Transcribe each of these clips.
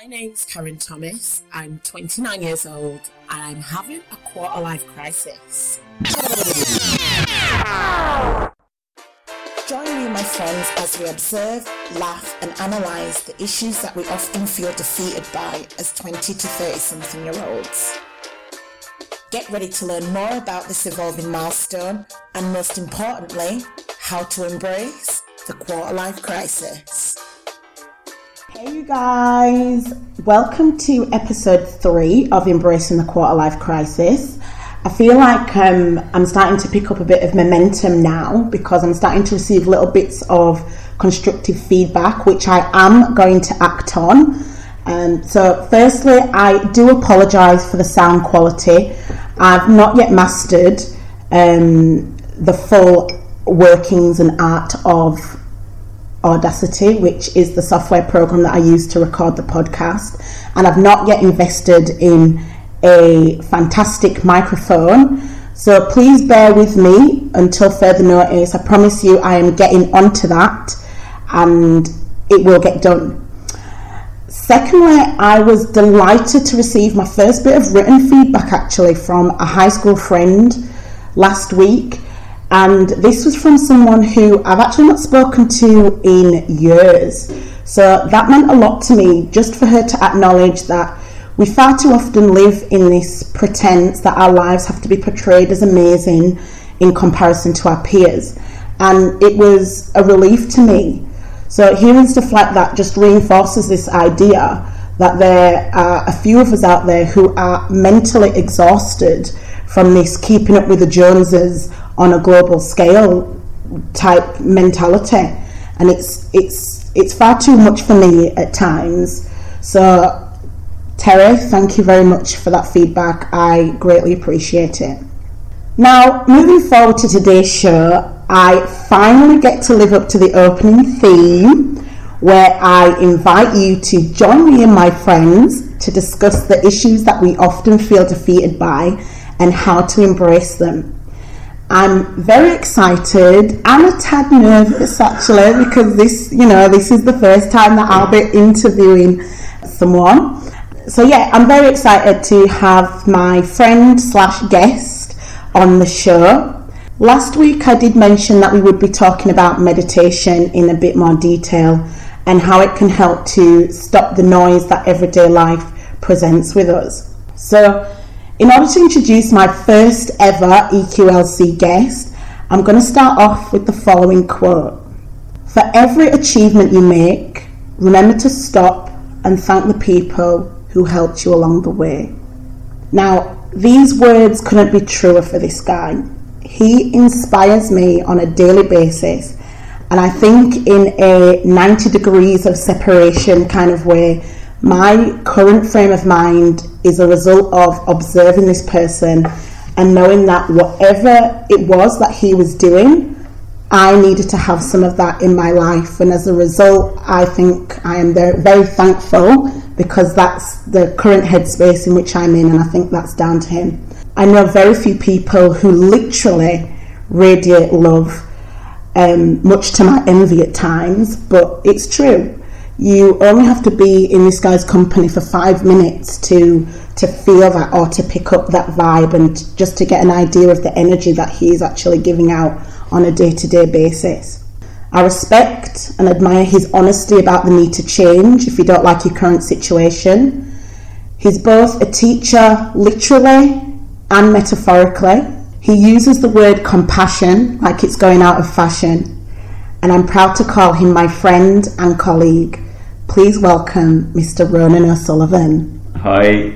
My name's Karen Thomas. I'm 29 years old and I'm having a quarter life crisis. Join me, my friends, as we observe, laugh, and analyse the issues that we often feel defeated by as 20 to 30 something year olds. Get ready to learn more about this evolving milestone and, most importantly, how to embrace the quarter life crisis. Hey, you guys, welcome to episode three of Embracing the Quarter Life Crisis. I feel like um, I'm starting to pick up a bit of momentum now because I'm starting to receive little bits of constructive feedback, which I am going to act on. Um, so, firstly, I do apologise for the sound quality. I've not yet mastered um, the full workings and art of Audacity, which is the software program that I use to record the podcast. And I've not yet invested in a fantastic microphone. So please bear with me until further notice. I promise you I am getting onto that and it will get done. Secondly, I was delighted to receive my first bit of written feedback actually from a high school friend last week and this was from someone who I've actually not spoken to in years. So that meant a lot to me just for her to acknowledge that we far too often live in this pretense that our lives have to be portrayed as amazing in comparison to our peers. And it was a relief to me. So hearing stuff like that just reinforces this idea that there are a few of us out there who are mentally exhausted from this keeping up with the Joneses on a global scale type mentality, and it's it's it's far too much for me at times. So, Terry, thank you very much for that feedback. I greatly appreciate it. Now, moving forward to today's show, I finally get to live up to the opening theme where I invite you to join me and my friends to discuss the issues that we often feel defeated by and how to embrace them. I'm very excited and a tad nervous actually because this, you know, this is the first time that I'll be interviewing someone. So yeah, I'm very excited to have my friend slash guest on the show. Last week I did mention that we would be talking about meditation in a bit more detail and how it can help to stop the noise that everyday life presents with us. So in order to introduce my first ever EQLC guest, I'm going to start off with the following quote For every achievement you make, remember to stop and thank the people who helped you along the way. Now, these words couldn't be truer for this guy. He inspires me on a daily basis, and I think in a 90 degrees of separation kind of way my current frame of mind is a result of observing this person and knowing that whatever it was that he was doing, I needed to have some of that in my life. And as a result, I think I am very, thankful because that's the current headspace in which I'm in, and I think that's down to him. I know very few people who literally radiate love, um, much to my envy at times, but it's true you only have to be in this guy's company for five minutes to to feel that or to pick up that vibe and just to get an idea of the energy that he's actually giving out on a day-to-day basis. I respect and admire his honesty about the need to change if you don't like your current situation. He's both a teacher literally and metaphorically. He uses the word compassion like it's going out of fashion, and I'm proud to call him my friend and colleague. Please welcome Mr. Ronan O'Sullivan. Hi.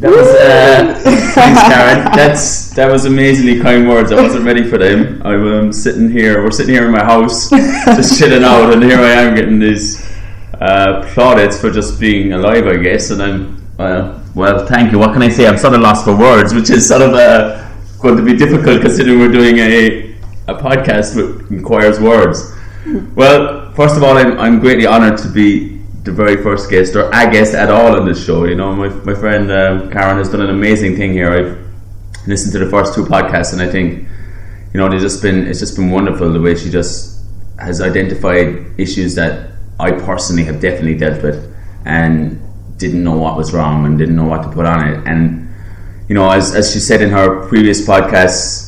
That was uh, thanks, Karen. That's that was amazingly kind words. I wasn't ready for them. I'm um, sitting here. We're sitting here in my house, just chilling out, and here I am getting these uh, plaudits for just being alive, I guess. And I'm uh, well, thank you. What can I say? I'm sort of lost for words, which is sort of uh, going to be difficult considering we're doing a a podcast that requires words. Well, first of all, I'm, I'm greatly honoured to be the very first guest or a guest at all on this show. You know, my, my friend um, Karen has done an amazing thing here. I've listened to the first two podcasts, and I think you know it's just been it's just been wonderful the way she just has identified issues that I personally have definitely dealt with, and didn't know what was wrong and didn't know what to put on it. And you know, as as she said in her previous podcast,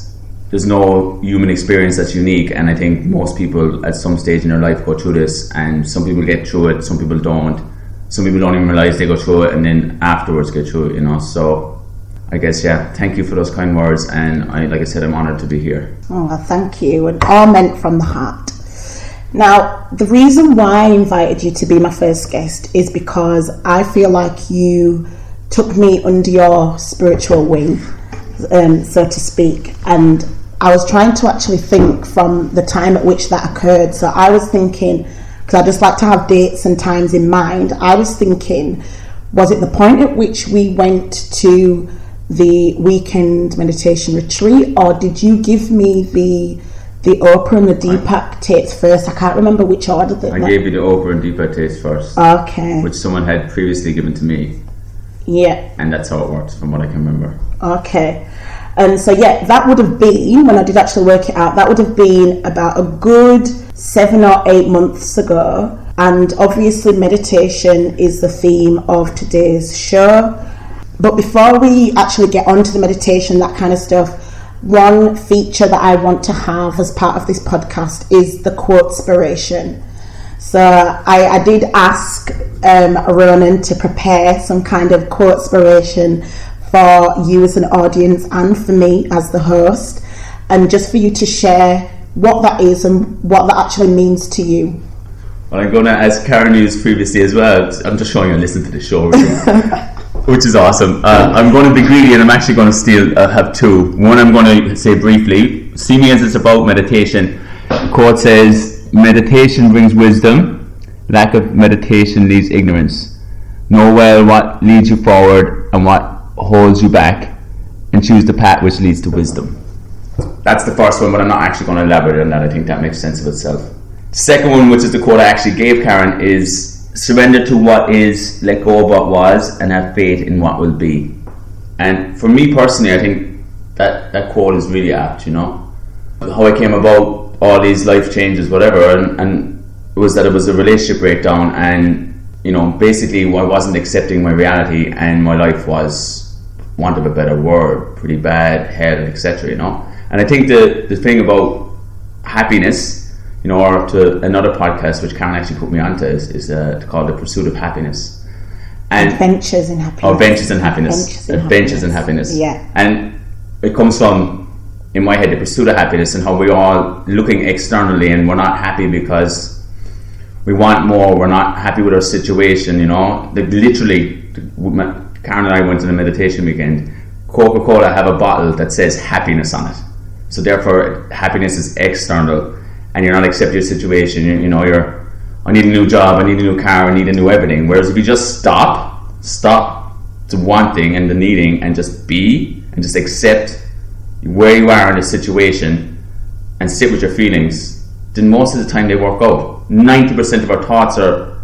there's no human experience that's unique. And I think most people at some stage in their life go through this, and some people get through it, some people don't. Some people don't even realize they go through it, and then afterwards get through it. You know, so. I guess yeah. Thank you for those kind words, and I, like I said, I'm honoured to be here. Oh, thank you, and all meant from the heart. Now, the reason why I invited you to be my first guest is because I feel like you took me under your spiritual wing, um, so to speak, and I was trying to actually think from the time at which that occurred. So I was thinking, because I just like to have dates and times in mind, I was thinking, was it the point at which we went to the weekend meditation retreat, or did you give me the the Oprah and the Deepak tapes first? I can't remember which order. That I gave you the Oprah and Deepak tapes first, Okay. which someone had previously given to me, Yeah. and that's how it worked, from what I can remember. Okay. And so yeah, that would have been when I did actually work it out. That would have been about a good seven or eight months ago. And obviously, meditation is the theme of today's show. But before we actually get onto the meditation, that kind of stuff, one feature that I want to have as part of this podcast is the quote inspiration. So I, I did ask um, Ronan to prepare some kind of quote inspiration for you as an audience and for me as the host, and just for you to share what that is and what that actually means to you. Well, I'm gonna, as Karen used previously as well. I'm just showing you. And listen to the show, which is awesome. Uh, I'm going to be greedy, and I'm actually going to steal. I have two. One, I'm going to say briefly. See me as it's about meditation. Quote says, "Meditation brings wisdom. Lack of meditation leads ignorance. Know well what leads you forward and what holds you back, and choose the path which leads to wisdom." That's the first one, but I'm not actually going to elaborate on that. I think that makes sense of itself. Second one, which is the quote I actually gave Karen, is surrender to what is, let go of what was, and have faith in what will be. And for me personally, I think that, that quote is really apt, you know. How I came about all these life changes, whatever, and, and it was that it was a relationship breakdown, and you know, basically, I wasn't accepting my reality, and my life was, want of a better word, pretty bad, hell, etc. You know, and I think the the thing about happiness, you know, or to another podcast which Karen actually put me onto is, is uh, called the pursuit of happiness, and Adventures in happiness. or ventures in happiness, Adventures in adventures in happiness, Yeah. and it comes from in my head the pursuit of happiness and how we're all looking externally and we're not happy because we want more. We're not happy with our situation. You know, like literally, Karen and I went on a meditation weekend. Coca Cola have a bottle that says happiness on it. So therefore, happiness is external, and you're not accepting your situation. You, you know, you're. I need a new job. I need a new car. I need a new everything. Whereas if you just stop, stop the wanting and the needing, and just be and just accept where you are in the situation and sit with your feelings, then most of the time they work out. Ninety percent of our thoughts are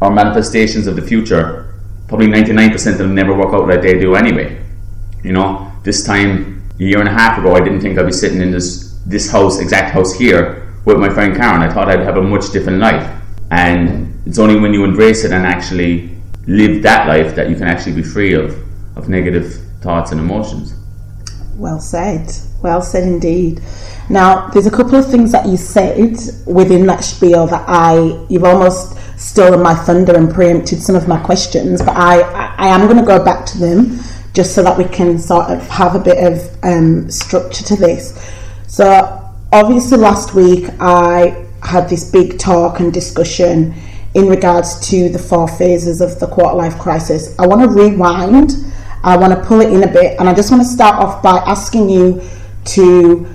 are manifestations of the future. Probably ninety nine percent of them never work out like they do anyway. You know, this time a year and a half ago, I didn't think I'd be sitting in this this house, exact house here, with my friend Karen. I thought I'd have a much different life, and it's only when you embrace it and actually live that life that you can actually be free of of negative thoughts and emotions. Well said. Well said indeed. Now, there's a couple of things that you said within that spiel that I, you've almost stolen my thunder and preempted some of my questions, but I, I, am going to go back to them just so that we can sort of have a bit of um, structure to this. So, obviously, last week I had this big talk and discussion in regards to the four phases of the quarter life crisis. I want to rewind. I want to pull it in a bit, and I just want to start off by asking you to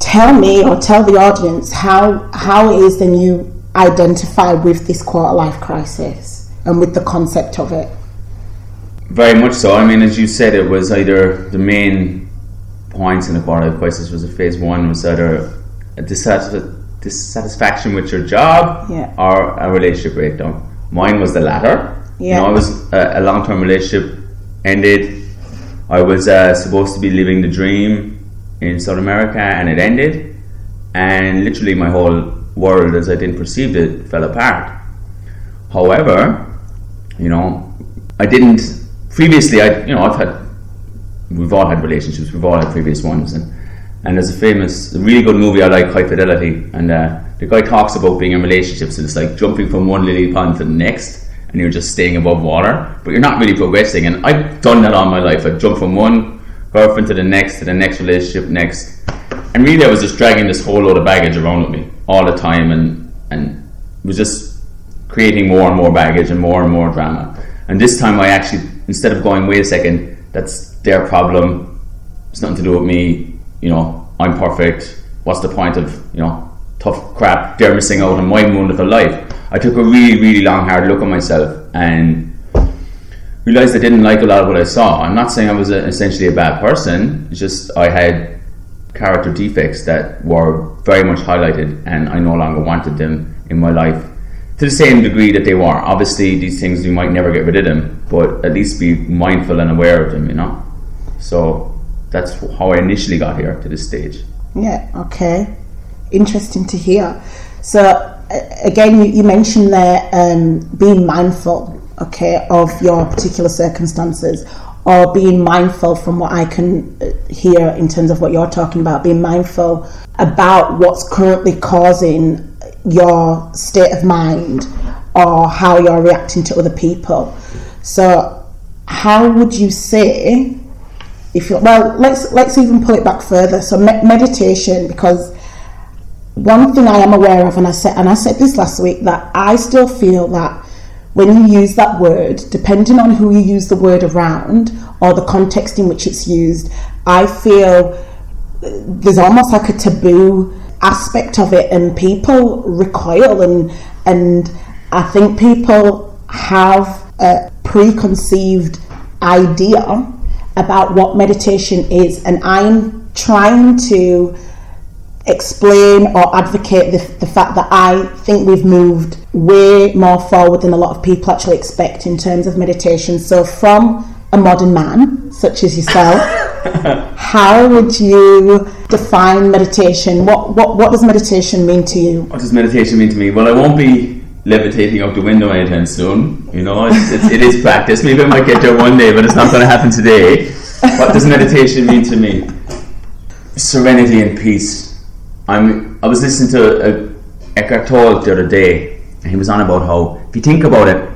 tell me or tell the audience how how it is then you identify with this quarter life crisis and with the concept of it. Very much so. I mean, as you said, it was either the main points in the quarter life crisis was a phase one was either a dissatisf- dissatisfaction with your job Yeah. or a relationship breakdown. Mine was the latter. You Yeah. know, I was uh, a long term relationship ended. I was uh, supposed to be living the dream in South America, and it ended. And literally, my whole world, as I didn't perceive it, fell apart. However, you know, I didn't previously. I you know I've had we've all had relationships. We've all had previous ones, and and there's a famous, a really good movie I like, High Fidelity, and uh, the guy talks about being in relationships, and it's like jumping from one lily pond to the next, and you're just staying above water, but you're not really progressing. And I've done that all my life. I've jumped from one girlfriend to the next, to the next relationship, next, and really I was just dragging this whole load of baggage around with me all the time, and and was just creating more and more baggage and more and more drama. And this time I actually, instead of going, wait a second, that's their problem. It's nothing to do with me. You know, I'm perfect. What's the point of you know tough crap? They're missing out on my wonderful life. I took a really, really long, hard look at myself and realized I didn't like a lot of what I saw. I'm not saying I was a, essentially a bad person. It's just I had character defects that were very much highlighted, and I no longer wanted them in my life to the same degree that they were. Obviously, these things you might never get rid of them, but at least be mindful and aware of them, you know. So that's how I initially got here to this stage. Yeah. Okay. Interesting to hear. So again, you, you mentioned there um, being mindful, okay, of your particular circumstances, or being mindful from what I can uh, hear in terms of what you're talking about, being mindful about what's currently causing your state of mind or how you're reacting to other people. So, how would you say if you well, let's let's even pull it back further. So, me- meditation, because one thing I am aware of, and I said and I said this last week that I still feel that when you use that word, depending on who you use the word around or the context in which it's used, I feel uh, there's almost like a taboo aspect of it and people recoil and and I think people have a preconceived idea about what meditation is and I'm trying to explain or advocate the, the fact that I think we've moved way more forward than a lot of people actually expect in terms of meditation. So from a modern man such as yourself how would you define meditation? What, what, what does meditation mean to you? What does meditation mean to me? Well, I won't be levitating out the window anytime soon. You know, it's, it's, it is practice. Maybe I might get there one day, but it's not going to happen today. What does meditation mean to me? Serenity and peace. I'm. I was listening to a, Eckhart Tolle the other day, and he was on about how, if you think about it,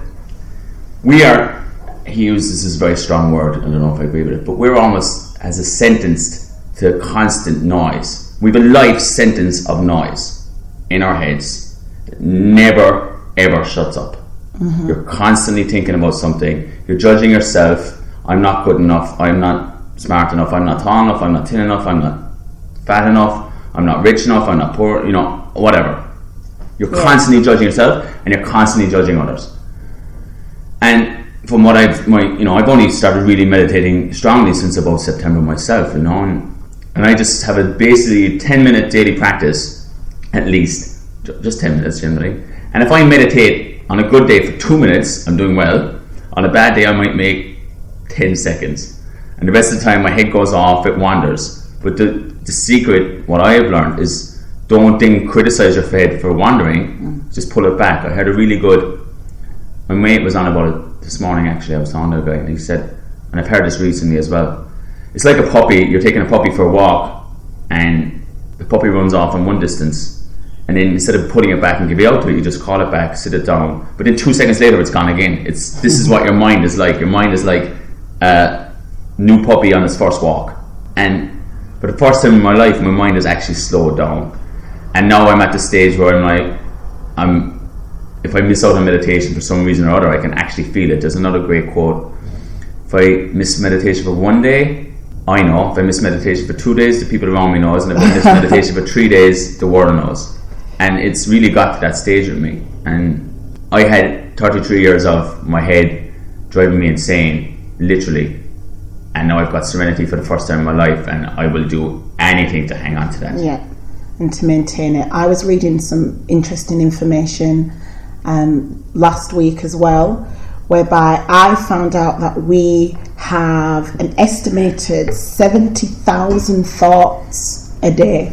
we are. He uses this very strong word. I don't know if I agree with it, but we're almost as a sentenced to constant noise. We have a life sentence of noise in our heads that never ever shuts up. Mm-hmm. You're constantly thinking about something. You're judging yourself. I'm not good enough. I'm not smart enough. I'm not tall enough. I'm not thin enough. I'm not fat enough. I'm not rich enough. I'm not poor. You know, whatever. You're yeah. constantly judging yourself and you're constantly judging others. And from what I've my you know I've only started really meditating strongly since about September myself you know and, and I just have a basically 10 minute daily practice at least just 10 minutes generally and if I meditate on a good day for 2 minutes I'm doing well on a bad day I might make 10 seconds and the rest of the time my head goes off it wanders but the, the secret what I have learned is don't then criticize your head for wandering mm. just pull it back I had a really good my mate was on about it this morning actually. I was talking to a guy and he said, and I've heard this recently as well. It's like a puppy. You're taking a puppy for a walk, and the puppy runs off in one distance, and then instead of putting it back and giving it out to it, you just call it back, sit it down. But then two seconds later, it's gone again. It's this is what your mind is like. Your mind is like a new puppy on its first walk, and for the first time in my life, my mind has actually slowed down, and now I'm at the stage where I'm like, I'm if I miss out on meditation for some reason or other, I can actually feel it. There's another great quote. If I miss meditation for one day, I know. If I miss meditation for two days, the people around me knows, and if I miss meditation for three days, the world knows. And it's really got to that stage with me. And I had 33 years of my head driving me insane, literally. And now I've got serenity for the first time in my life, and I will do anything to hang on to that. Yeah, and to maintain it. I was reading some interesting information um, last week as well, whereby I found out that we have an estimated 70,000 thoughts a day.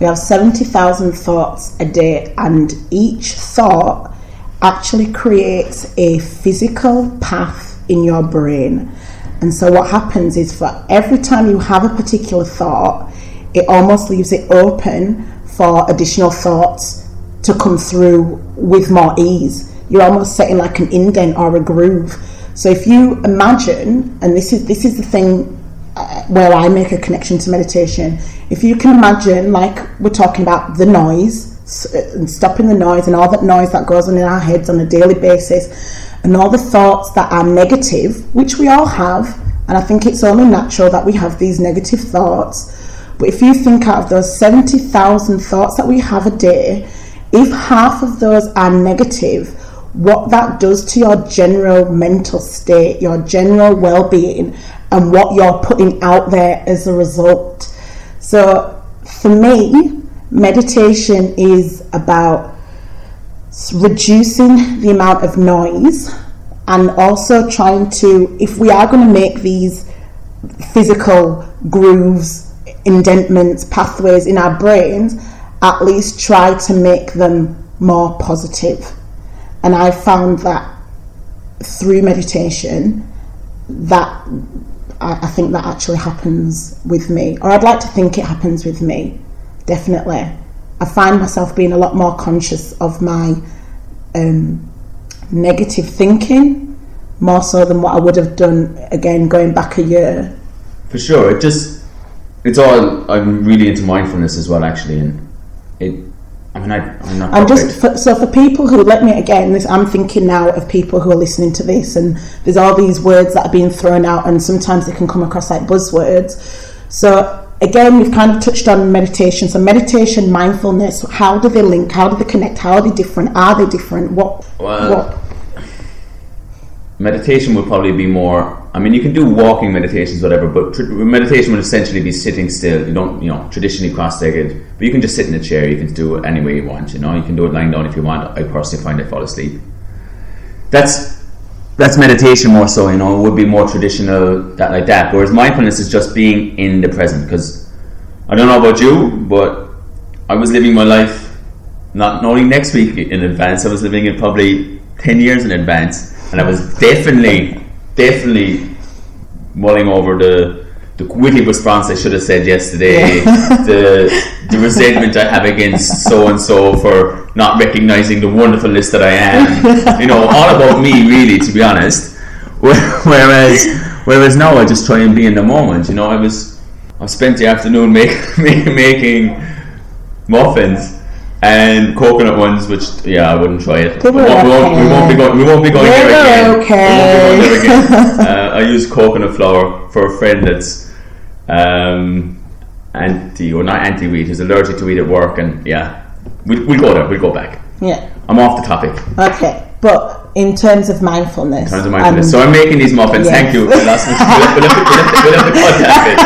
We have 70,000 thoughts a day, and each thought actually creates a physical path in your brain. And so, what happens is for every time you have a particular thought, it almost leaves it open for additional thoughts to come through with more ease. You're almost setting like an indent or a groove. So if you imagine, and this is this is the thing uh, where I make a connection to meditation. If you can imagine, like we're talking about the noise uh, and stopping the noise and all that noise that goes on in our heads on a daily basis, and all the thoughts that are negative, which we all have, and I think it's only natural that we have these negative thoughts. But if you think out of those 70,000 thoughts that we have a day, if half of those are negative, what that does to your general mental state, your general well being, and what you're putting out there as a result. So, for me, meditation is about reducing the amount of noise and also trying to, if we are going to make these physical grooves, indentments, pathways in our brains, at least try to make them more positive. And I found that through meditation, that I, I think that actually happens with me, or I'd like to think it happens with me, definitely. I find myself being a lot more conscious of my um, negative thinking, more so than what I would have done again going back a year. For sure, it just it's all. I'm really into mindfulness as well, actually, and it. I mean, I, I'm not. I'm perfect. just for, so for people who let me again. This I'm thinking now of people who are listening to this, and there's all these words that are being thrown out, and sometimes they can come across like buzzwords. So again, we've kind of touched on meditation. So meditation, mindfulness. How do they link? How do they connect? How are they different? Are they different? What? Well, what? meditation would probably be more. I mean, you can do walking meditations, whatever, but meditation would essentially be sitting still. You don't, you know, traditionally cross-legged, but you can just sit in a chair. You can do it any way you want. You know, you can do it lying down if you want. I personally find I fall asleep. That's that's meditation more so. You know, it would be more traditional that like that. Whereas mindfulness is just being in the present. Because I don't know about you, but I was living my life not knowing next week in advance. I was living it probably ten years in advance, and I was definitely, definitely mulling over the the witty response I should have said yesterday, the the resentment I have against so and so for not recognizing the wonderfulness that I am. You know, all about me, really, to be honest. Whereas, whereas now I just try and be in the moment. You know, I was I spent the afternoon make, make, making muffins and coconut ones, which yeah, I wouldn't try it. We, won't, we, won't, we won't be going. We won't be going They there again. were We won't be going there okay. again. uh, I use coconut flour for a friend that's um, anti or not anti wheat, who's allergic to wheat at work, and yeah, we we'll go there. We'll go back. Yeah. I'm off the topic. Okay. But in terms of mindfulness, In terms of mindfulness. um, so I'm making these muffins. yes. Thank you. We'll have, we'll have, we'll have, we'll have, the cut that bit.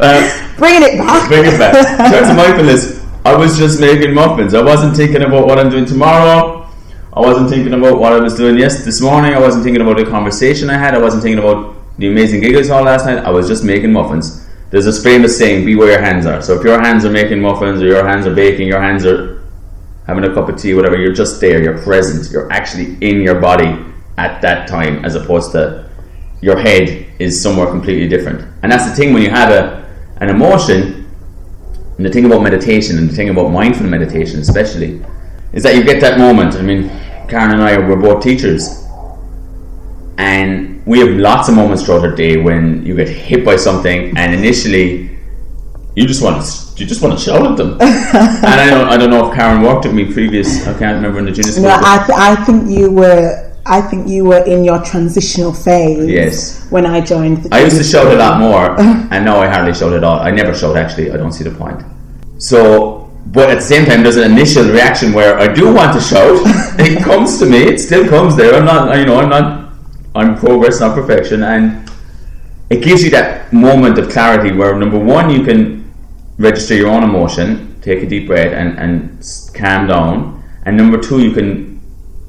Uh, bringing it back. Bring it back. In terms of mindfulness, I was just making muffins. I wasn't thinking about what I'm doing tomorrow. I wasn't thinking about what I was doing yes this morning. I wasn't thinking about the conversation I had. I wasn't thinking about the amazing gig I saw last night. I was just making muffins. There's this famous saying, be where your hands are. So if your hands are making muffins or your hands are baking, your hands are having a cup of tea, whatever, you're just there, you're present, you're actually in your body at that time as opposed to your head is somewhere completely different. And that's the thing when you have a an emotion, and the thing about meditation and the thing about mindful meditation especially, is that you get that moment. I mean, Karen and I were both teachers. And we have lots of moments throughout our day when you get hit by something and initially you just want to you just want to shout at them. and I don't I don't know if Karen worked with me previous I can't remember in the junior school. No, I, th- I think you were. I think you were in your transitional phase. Yes. When I joined. The I used to shout a lot more, and now I hardly shout at all. I never shout actually. I don't see the point. So, but at the same time, there's an initial reaction where I do want to shout. it comes to me. It still comes there. I'm not. You know, I'm not. I'm progress, not perfection, and it gives you that moment of clarity where number one, you can register your own emotion, take a deep breath, and and calm down, and number two, you can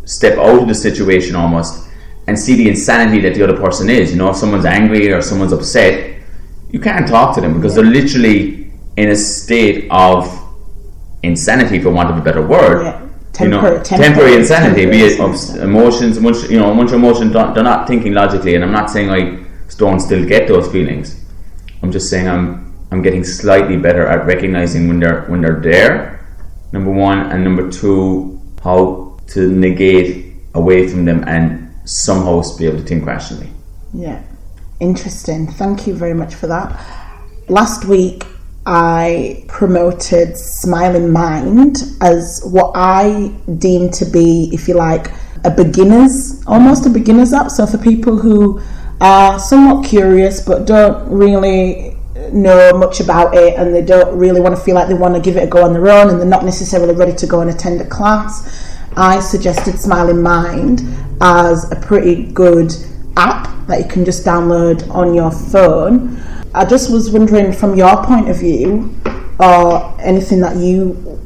step out of the situation almost and see the insanity that the other person is. You know, if someone's angry or someone's upset, you can't talk to them because they're literally in a state of insanity, for want of a better word. Yeah. you know, Temporary- temporary, temporary- insanity, be it of insanity. emotions, once you know, once your emotions don't, they're not thinking logically, and I'm not saying I don't still get those feelings. I'm just saying I'm I'm getting slightly better at recognizing when they're when they're there. Number one, and number two, how to negate away from them and somehow be able to think rationally. Yeah, interesting. Thank you very much for that. Last week, I promoted Smiling Mind as what I deem to be, if you like, a beginner's, almost a beginner's app. So for people who are somewhat curious but don't really know much about it and they don't really want to feel like they want to give it a go on their own and they're not necessarily ready to go and attend a class, I suggested Smiling Mind as a pretty good app that you can just download on your phone. I just was wondering from your point of view or anything that you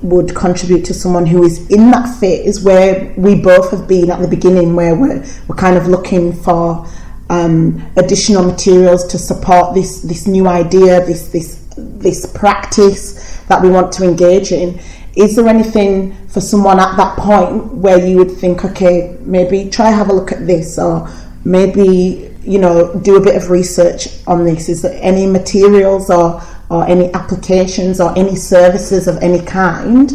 would contribute to someone who is in that phase where we both have been at the beginning where we're, we're kind of looking for um, additional materials to support this this new idea this this this practice that we want to engage in is there anything for someone at that point where you would think okay maybe try have a look at this or maybe you know do a bit of research on this is there any materials or or any applications or any services of any kind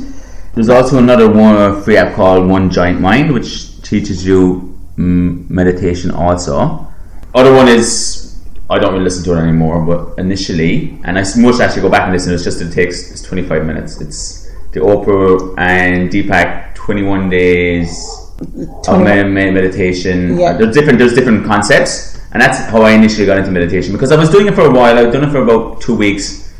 There's also another one free app called One Giant Mind, which teaches you mm, meditation also. Other one is I don't really listen to it anymore, but initially, and I must actually go back and listen. It's just it takes it's 25 minutes. It's the Oprah and Deepak 21 days of 21 med- med- meditation. Yeah. Uh, There's different there's different concepts, and that's how I initially got into meditation because I was doing it for a while. I'd done it for about two weeks,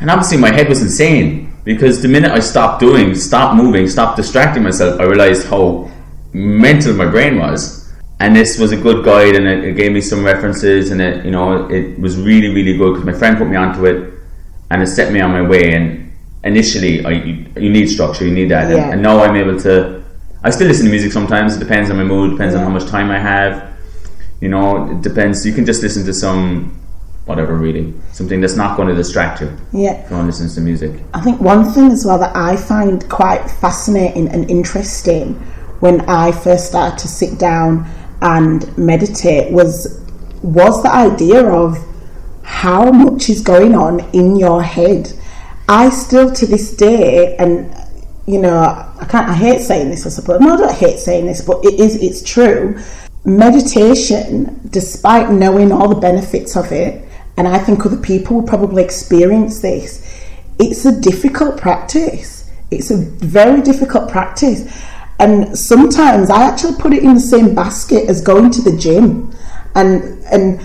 and obviously my head was insane because the minute I stopped doing, stopped moving, stopped distracting myself, I realized how mental my brain was. And this was a good guide, and it, it gave me some references, and it you know it was really really good because my friend put me onto it, and it set me on my way. And initially, I you, you need structure, you need that, and, Yeah. and now I'm able to. I still listen to music sometimes. It depends on my mood, depends on how much time I have. You know, it depends. You can just listen to some whatever really something that's not going to distract you. yeah If you want to listen to music. I think one thing as well that I find quite fascinating and interesting when I first started to sit down and meditate was was the idea of how much is going on in your head. I still to this day and you know I can't I hate saying this I suppose no I don't hate saying this but it is it's true. Meditation despite knowing all the benefits of it and I think other people will probably experience this it's a difficult practice. It's a very difficult practice. And sometimes I actually put it in the same basket as going to the gym and and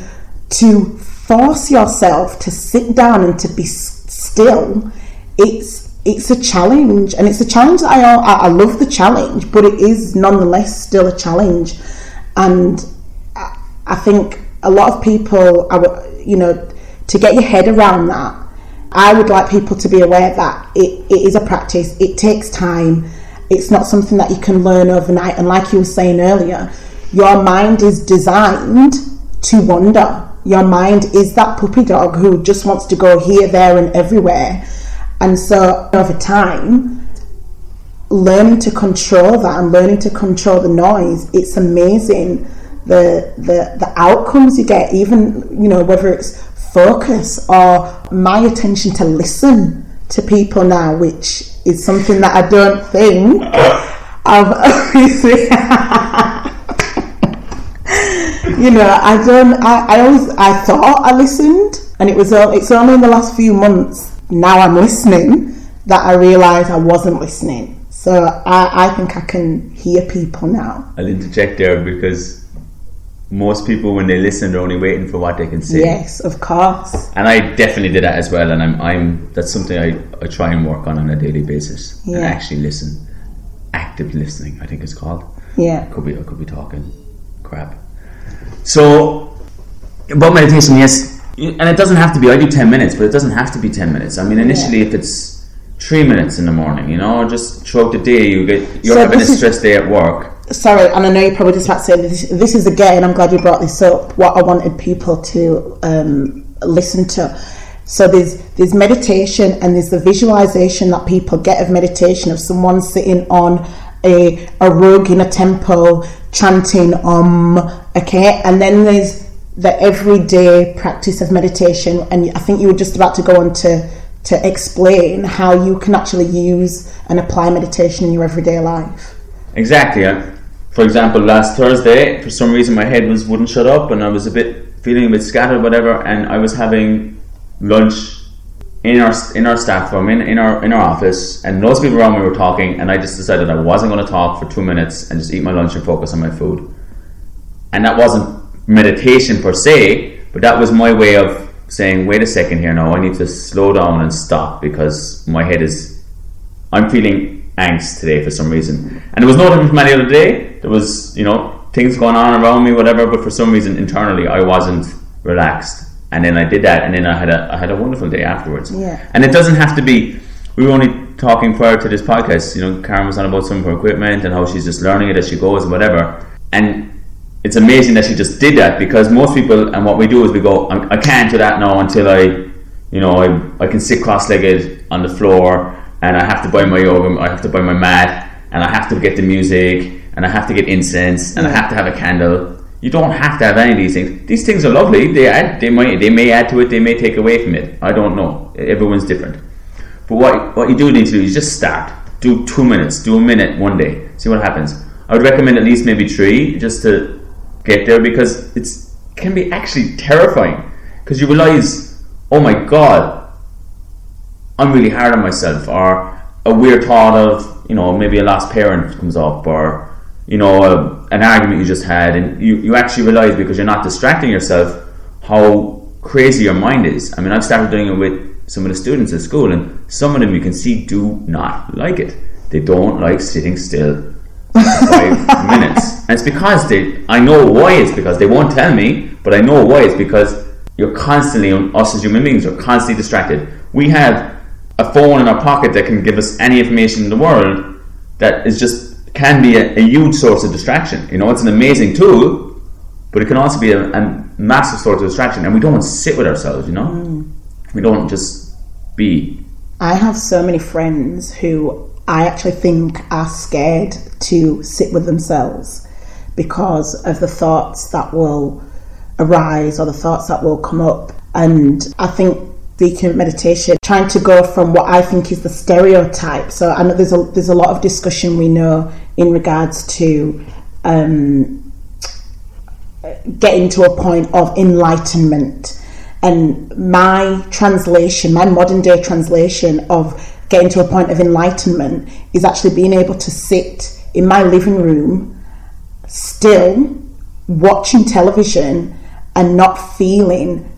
to force yourself to sit down and to be still it's it's a challenge and it's a challenge that I, I love the challenge but it is nonetheless still a challenge. And I, I think a lot of people you know to get your head around that I would like people to be aware that it, it is a practice. It takes time. It's not something that you can learn overnight. And like you were saying earlier your mind is designed to wander. Your mind is that puppy dog who just wants to go here there and everywhere and so over time learning to control that and learning to control the noise it's amazing the the the outcomes you get even you know whether it's focus or my attention to listen to people now which is something that I don't think I've you know I don't I, I always I thought I listened and it was it's only in the last few months now I'm listening that I realise I wasn't listening so I, I think I can hear people now I'll interject there because most people, when they listen, they're only waiting for what they can see yes of course And I definitely did that as well. And I'm, I'm that's something I, I try and work on on a daily basis yeah. and actually listen. Active listening, I think it's called. yeah Could be, I could be talking crap. So, about meditation, yes, and it doesn't have to be. I do ten minutes, but it doesn't have to be ten minutes. I mean, initially, if it's three minutes in the morning, you know, just throughout the day, you get you're So having a stress day at work. sorry, and I know you're probably just about to say this. This is again. I'm glad you brought this up. What I wanted people to um, listen to So there's there's meditation and there's the visualization that people get of meditation of someone sitting on a, a rug in a temple chanting um okay and then there's the everyday practice of meditation and I think you were just about to go on to to explain how you can actually use and apply meditation in your everyday life. Exactly. For example, last Thursday, for some reason my head was wouldn't shut up and I was a bit feeling a bit scattered, whatever, and I was having lunch in our in our staff room in, in our in our office and loads of people around me were talking and I just decided I wasn't going to talk for two minutes and just eat my lunch and focus on my food and that wasn't meditation per se but that was my way of saying wait a second here now I need to slow down and stop because my head is I'm feeling angst today for some reason and it was no different from any other day there was you know things going on around me whatever but for some reason internally I wasn't relaxed and then I did that, and then I had a I had a wonderful day afterwards. Yeah. And it doesn't have to be. We were only talking prior to this podcast. You know, Karen was on about some of her equipment and how she's just learning it as she goes and whatever. And it's amazing that she just did that because most people and what we do is we go, I can't do that now until I, you know, I, I can sit cross-legged on the floor and I have to buy my yoga, I have to buy my mat and I have to get the music and I have to get incense and I have to have a candle you don't have to have any of these things. These things are lovely. They add, they might, they may add to it. They may take away from it. I don't know. Everyone's different. But what what you do need to do is just start. Do two minutes. Do a minute one day. See what happens. I would recommend at least maybe three just to get there because it's can be actually terrifying because you realize, oh my god, I'm really hard on myself, or a weird thought of you know maybe a lost parent comes up, or you know, a, an argument you just had, and you, you actually realize because you're not distracting yourself how crazy your mind is. I mean, I've started doing it with some of the students at school, and some of them you can see do not like it. They don't like sitting still five minutes. And it's because they, I know why it's because they won't tell me, but I know why it's because you're constantly, us as human beings, are constantly distracted. We have a phone in our pocket that can give us any information in the world that is just can be a, a, huge source of distraction. You know, it's an amazing tool, but it can also be a, a massive source of distraction. And we don't want to sit with ourselves, you know? Mm. We don't just be. I have so many friends who I actually think are scared to sit with themselves because of the thoughts that will arise or the thoughts that will come up. And I think Deacon meditation, trying to go from what I think is the stereotype. So I know there's a there's a lot of discussion we know in regards to um, getting to a point of enlightenment. And my translation, my modern day translation of getting to a point of enlightenment is actually being able to sit in my living room still watching television and not feeling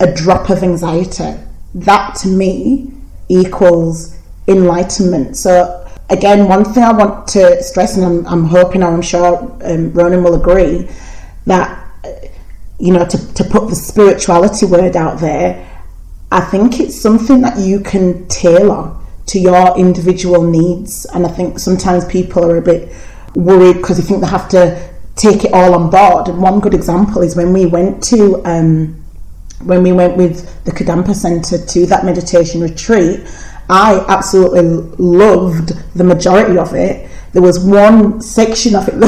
a drop of anxiety. That to me equals enlightenment. So, again, one thing I want to stress, and I'm, I'm hoping, I'm sure um, Ronan will agree, that, you know, to, to put the spirituality word out there, I think it's something that you can tailor to your individual needs. And I think sometimes people are a bit worried because they think they have to take it all on board. And one good example is when we went to um, when we went with the Kadampa Centre to that meditation retreat, I absolutely loved the majority of it. There was one section of it.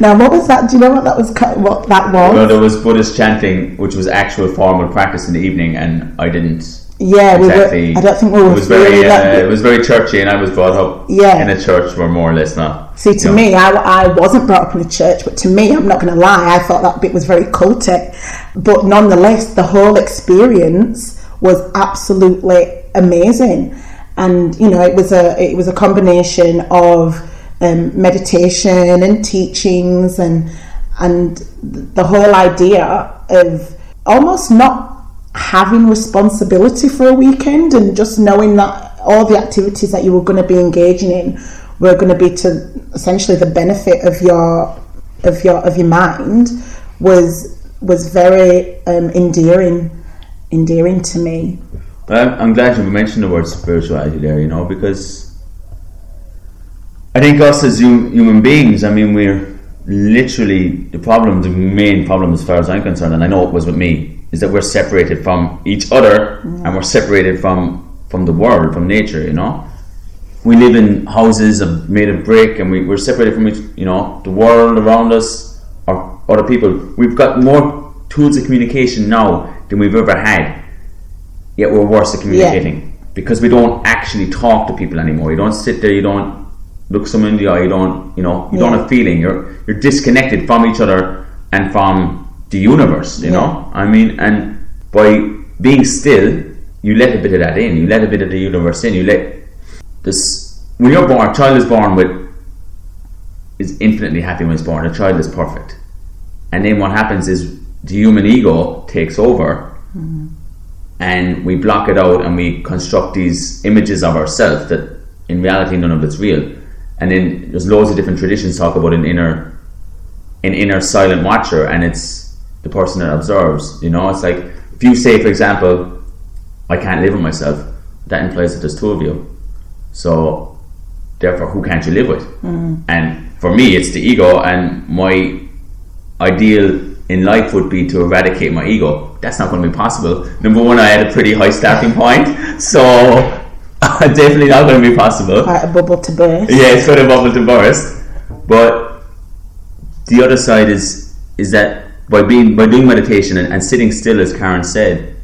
now, what was that? Do you know what that was? What that was? Well, there was Buddhist chanting, which was actual formal practice in the evening, and I didn't yeah, exactly. we were, I don't think we were. It was very, uh, it was very churchy, and I was brought up yeah. in a church where more or less not. See, to me, I, I wasn't brought up in a church, but to me, I'm not going to lie, I thought that bit was very cultic. But nonetheless, the whole experience was absolutely amazing, and you know, it was a it was a combination of um, meditation and teachings, and and the whole idea of almost not having responsibility for a weekend and just knowing that all the activities that you were going to be engaging in were going to be to essentially the benefit of your of your of your mind was was very um, endearing endearing to me. Well, I'm glad you mentioned the word spirituality there. You know because I think us as human beings, I mean, we're literally the problem, the main problem, as far as I'm concerned, and I know it was with me is that we're separated from each other and mm. we're separated from from the world, from nature. You know, we live in houses of, made of brick, and we, we're separated from each. You know, the world around us or other people. We've got more tools of communication now than we've ever had. Yet we're worse at communicating because we don't actually talk to people anymore. You don't sit there. You don't look someone in the eye. You don't. You know. You don't Yeah. have feeling. You're you're disconnected from each other and from the universe. You Yeah. know. I mean, and by being still, you let a bit of that in. You let a bit of the universe in. You let this. When you're born, a child is born with is infinitely happy when it's born. A child is perfect, and then what happens is the human ego takes over, mm-hmm. and we block it out, and we construct these images of ourselves that in reality none of it's real. And then there's loads of different traditions talk about an inner, an inner silent watcher, and it's the person that observes. You know, it's like if you say, for example, I can't live with myself, that implies that there's two of you. So, therefore, who can't you live with? Mm. And for me, it's the ego, and my ideal in life would be to eradicate my ego. That's not going to be possible. Number one, I had a pretty high starting point, so definitely not going to be possible. Quite a bubble to burst. Yeah, it's got a bubble to burst. But the other side is is that by being by doing meditation and, and sitting still, as Karen said,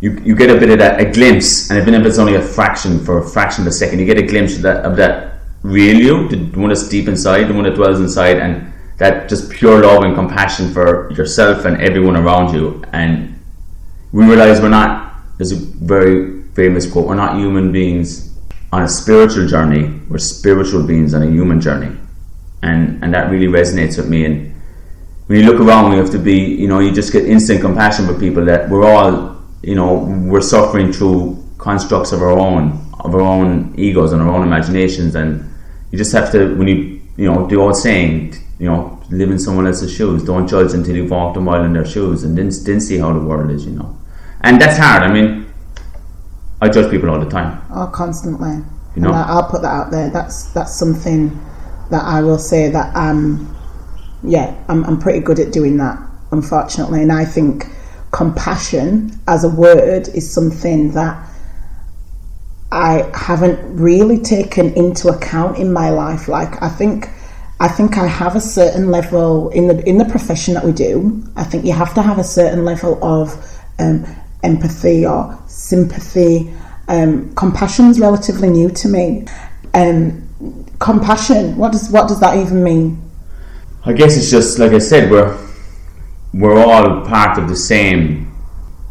you, you get a bit of that a glimpse, and even if it's only a fraction for a fraction of a second, you get a glimpse of that of that real you, the one that's deep inside, the one that dwells inside, and that just pure love and compassion for yourself and everyone around you. And we realize we're not. There's a very famous quote: "We're not human beings on a spiritual journey. We're spiritual beings on a human journey," and and that really resonates with me. And when you look around, we have to be, you know, you just get instant compassion for people that we're all, you know, we're suffering through constructs of our own, of our own egos and our own imaginations, and you just have to, when you, you know, the old saying, you know, live in someone else's shoes. Don't judge until you've walked a mile in their shoes, and then then see how the world is, you know. And that's hard. I mean, I judge people all the time. Oh, constantly. You know? And I'll put that out there. That's that's something that I will say that um, yeah, I'm I'm pretty good at doing that. Unfortunately, and I think compassion as a word is something that I haven't really taken into account in my life. Like I think I think I have a certain level in the in the profession that we do. I think you have to have a certain level of um, empathy or sympathy. Um, compassion's relatively new to me. Um, compassion. What does what does that even mean? I guess it's just like I said, we're we're all part of the same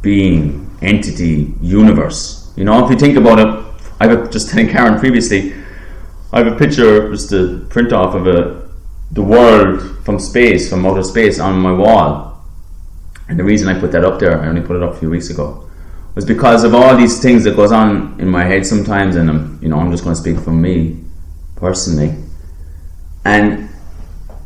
being, entity, universe. You know, if you think about it, I was just telling Karen previously. I have a picture, just a print off of a the world from space, from outer space, on my wall. And the reason I put that up there, I only put it up a few weeks ago, was because of all these things that goes on in my head sometimes, and I'm, you know, I'm just going to speak from me personally. And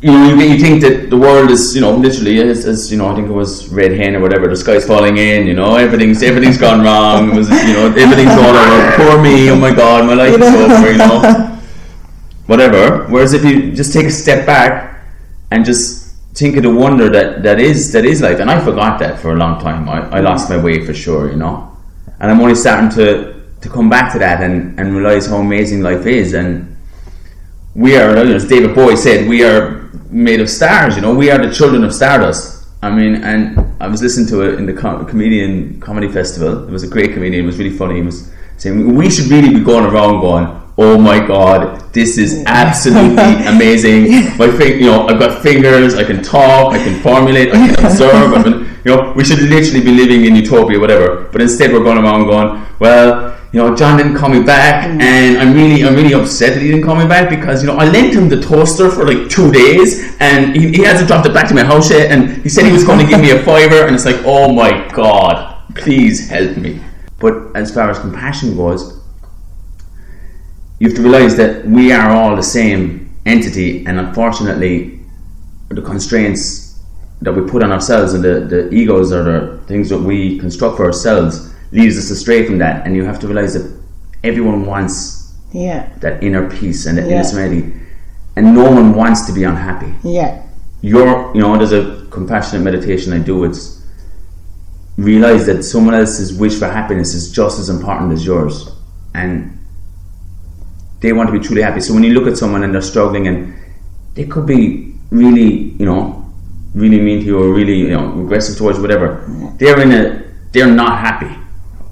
you know, you, you think that the world is, you know, literally, as, as you know, I think it was red hen or whatever. The sky's falling in. You know, everything's everything's gone wrong. It was, you know, everything's all over. Poor me. Oh my God, my life is over. You know, whatever. Whereas if you just take a step back and just think of the wonder that that is that is life, and I forgot that for a long time. I, I lost my way for sure. You know, and I'm only starting to to come back to that and and realize how amazing life is and we are, as David Bowie said, we are made of stars. You know, we are the children of stardust. I mean, and I was listening to it in the com- comedian comedy festival. It was a great comedian. It was really funny. He was saying we should really be going around going, "Oh my God, this is absolutely amazing." My fing- you know, I've got fingers. I can talk. I can formulate. I can observe. I can, you know, we should literally be living in utopia, whatever. But instead, we're going around going, "Well." you know, John didn't call me back, mm. and I'm really, I'm really upset that he didn't call me back because you know I lent him the toaster for like two days, and he, he hasn't dropped it back to my house yet, and he said he was going to give me a fiver, and it's like, oh my god, please help me. But as far as compassion goes, you have to realize that we are all the same entity, and unfortunately, the constraints that we put on ourselves and the, the egos or the things that we construct for ourselves leads us astray from that. And you have to realize that everyone wants Yeah, that inner peace and that Yeah. inner serenity, and no one wants to be unhappy. yeah, You're, you know, there's a compassionate meditation I do. It's realize that someone else's wish for happiness is just as important as yours, and they want to be truly happy. So when you look at someone and they're struggling, and they could be really, you know, really mean to you or really, you know, aggressive towards whatever, they're in a, they're not happy.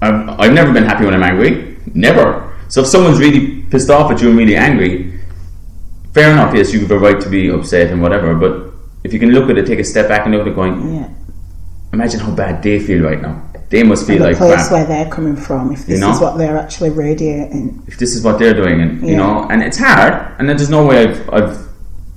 I've, I've never been happy when I'm angry, never. So if someone's really pissed off at you and really angry, fair enough. Yes, you have a right to be upset and whatever, but if you can look at it, take a step back and look at it, going, Yeah. imagine how bad they feel right now. They must the like place where they're coming from, if this know? is what they're actually radiating. if this is what they're doing, and you know, and it's hard, and there's no way I've, I've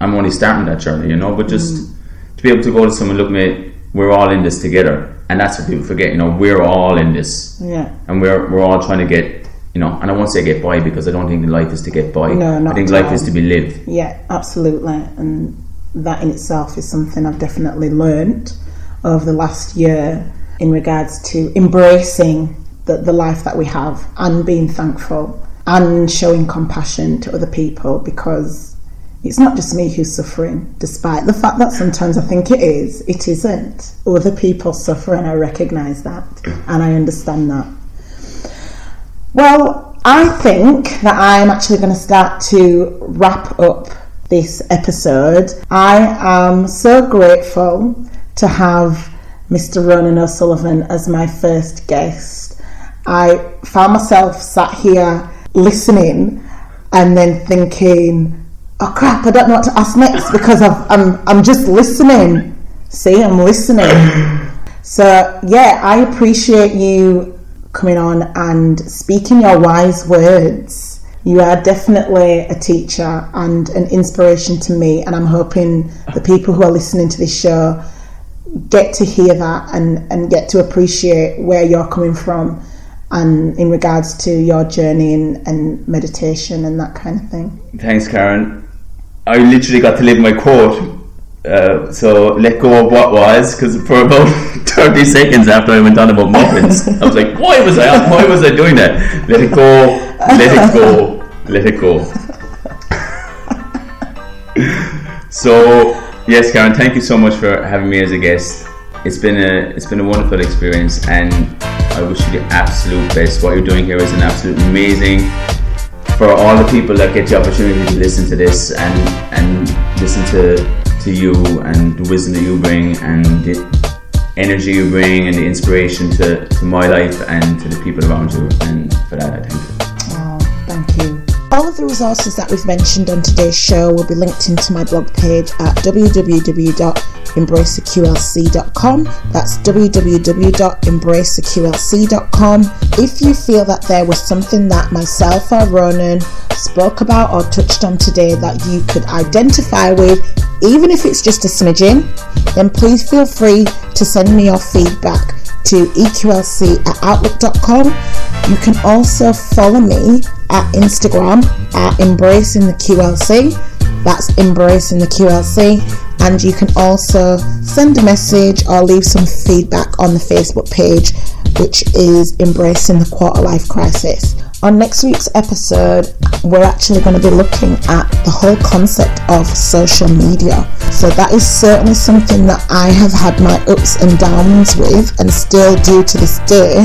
I'm only starting that journey, you know, but just Mm. to be able to go to someone, look, mate, we're all in this together, and that's what people forget, you know, we're all in this, Yeah. and we're we're all trying to get, you know, and I won't say get by because I don't think life is to get by. No, not I think life all. is to be lived. Yeah, absolutely. And that in itself is something I've definitely learned over the last year in regards to embracing the, the life that we have and being thankful and showing compassion to other people because it's not just me who's suffering, despite the fact that sometimes I think it is, it isn't. Other people suffer and I recognise that and I understand that. Well, I think that I am actually going to start to wrap up this episode. I am so grateful to have Mr. Ronan O'Sullivan as my first guest. I found myself sat here listening and then thinking, oh crap, I don't know what to ask next because I've, I'm, I'm just listening. See, I'm listening. So, yeah, I appreciate you coming on and speaking your wise words. You are definitely a teacher and an inspiration to me, and I'm hoping the people who are listening to this show get to hear that and, and get to appreciate where you're coming from and in regards to your journey and, and meditation and that kind of thing. Thanks, Karen. I literally got to live my quote. Uh, so let go of what was, because for about thirty seconds after I went on about muffins, I was like, "Why was I? Why was I doing that? Let it go, let it go, let it go." so yes, Karen, thank you so much for having me as a guest. It's been a it's been a wonderful experience, and I wish you the absolute best. What you're doing here is an absolute amazing for all the people that get the opportunity to listen to this and and listen to to you and the wisdom that you bring and the energy you bring and the inspiration to, to my life and to the people around you and for that I thank you. Oh, thank you. All of the resources that we've mentioned on today's show will be linked into my blog page at www.embracetheqlc.com. That's www.embracetheqlc.com. If you feel that there was something that myself or Ronan spoke about or touched on today that you could identify with, even if it's just a smidgen, then please feel free to send me your feedback to eqlc at outlook.com. You can also follow me at Instagram at embracing the QLC. That's embracing the QLC. And you can also send a message or leave some feedback on the Facebook page, which is Embracing the Quarter Life Crisis. On next week's episode, we're actually going to be looking at the whole concept of social media. So, that is certainly something that I have had my ups and downs with and still do to this day.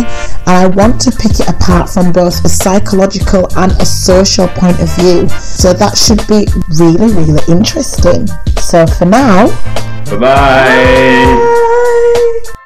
And I want to pick it apart from both a psychological and a social point of view. So, that should be really, really interesting. So, for now, Bye bye. bye.